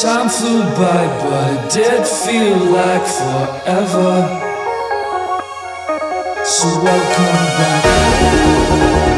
Time flew by, but it did feel like forever. So welcome back.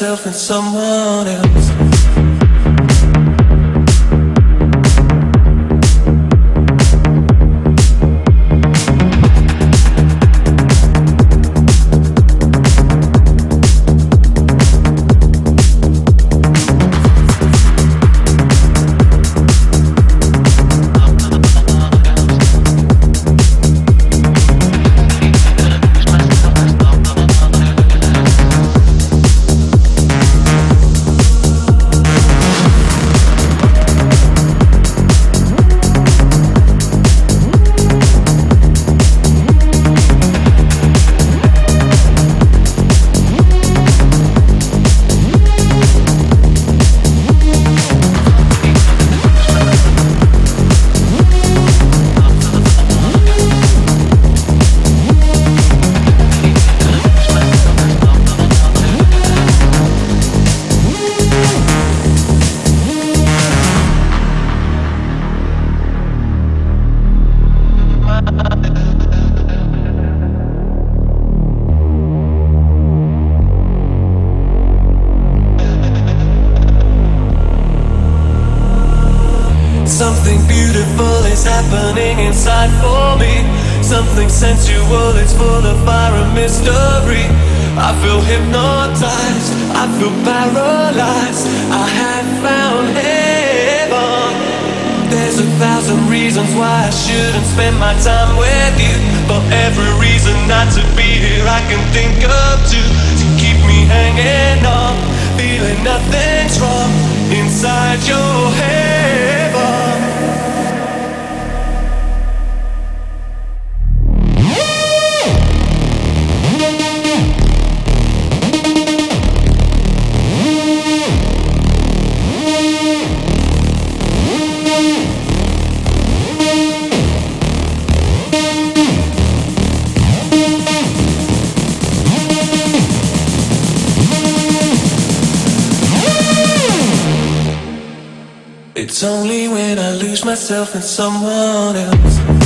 Myself in someone else. Myself in someone else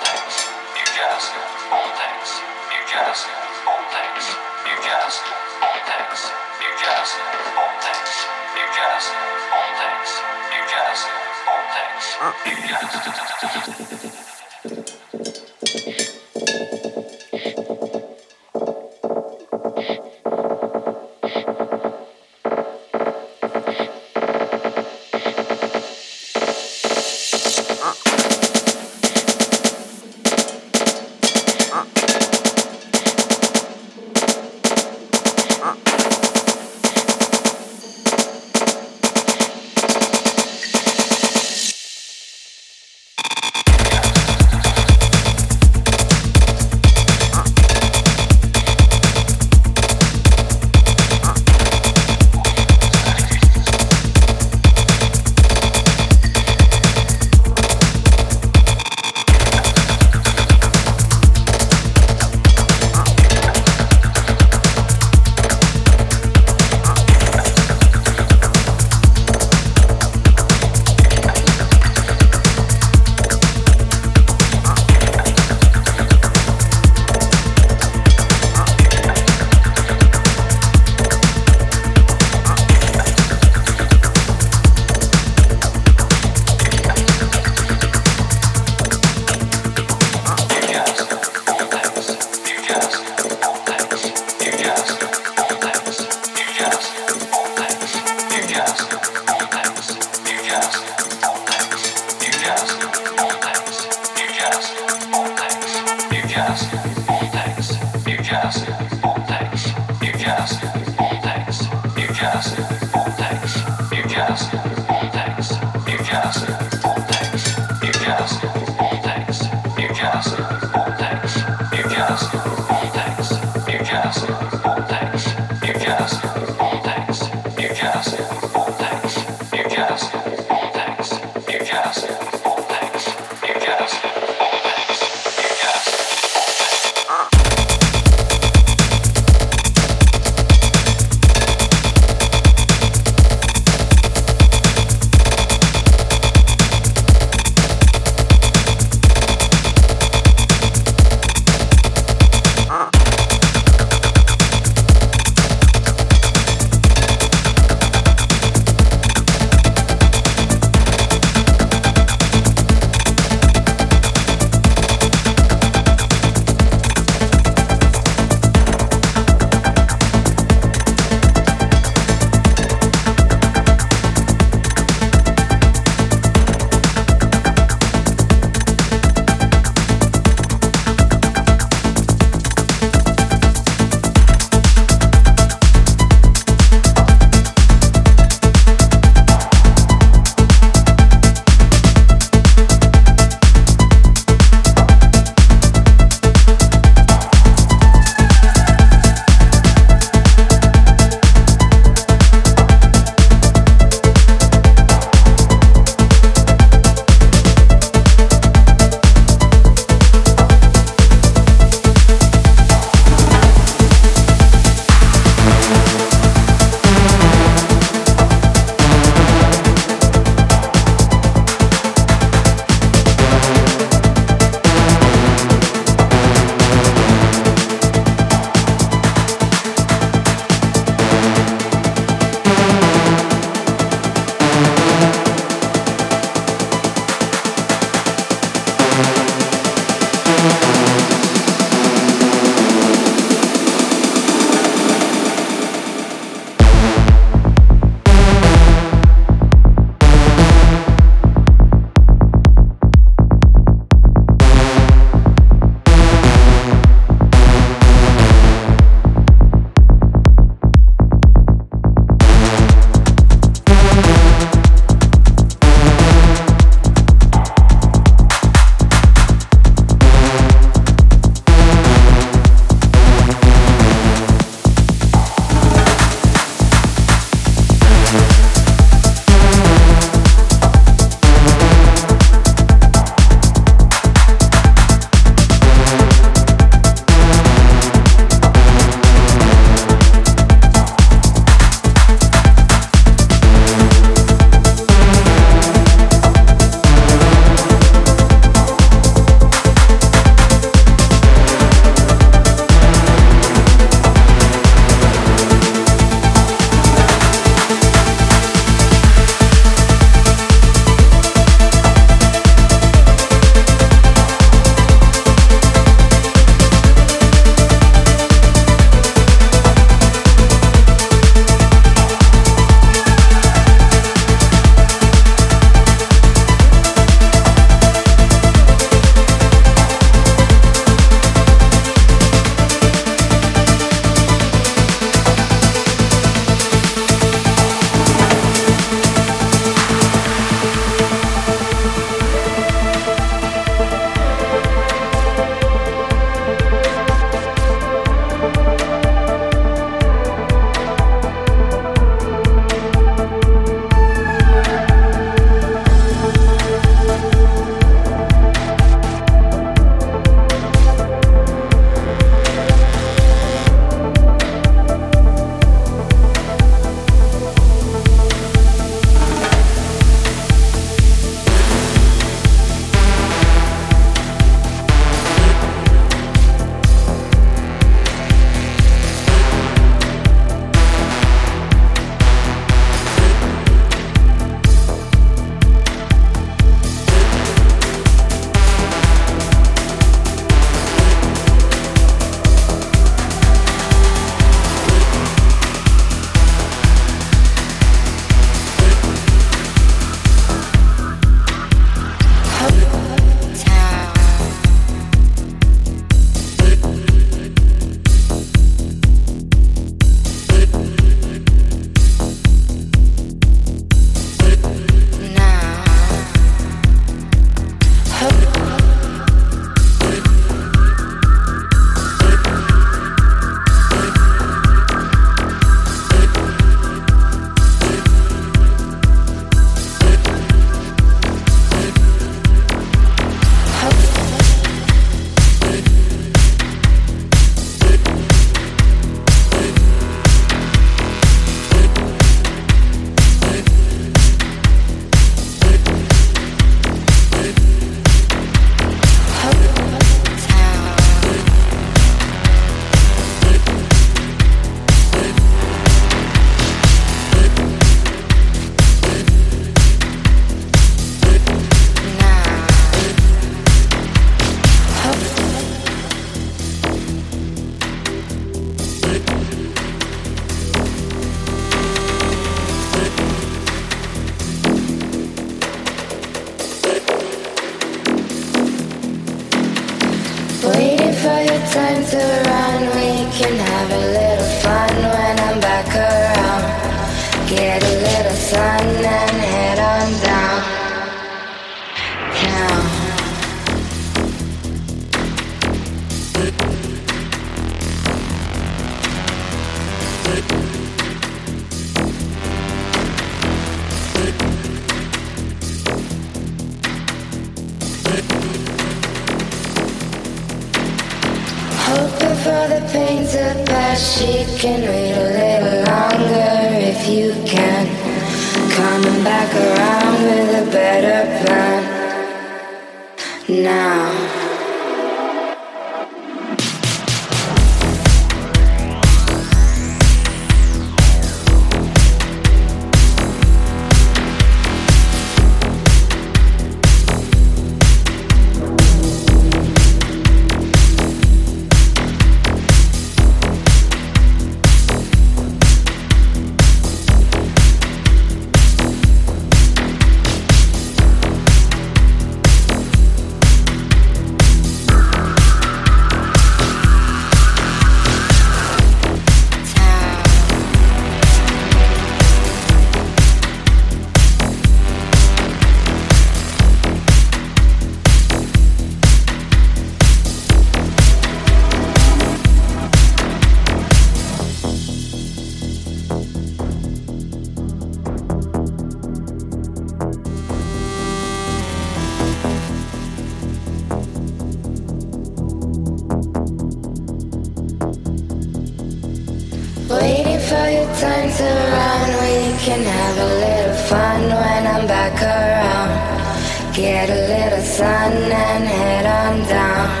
Get a little sun and head on down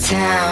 town.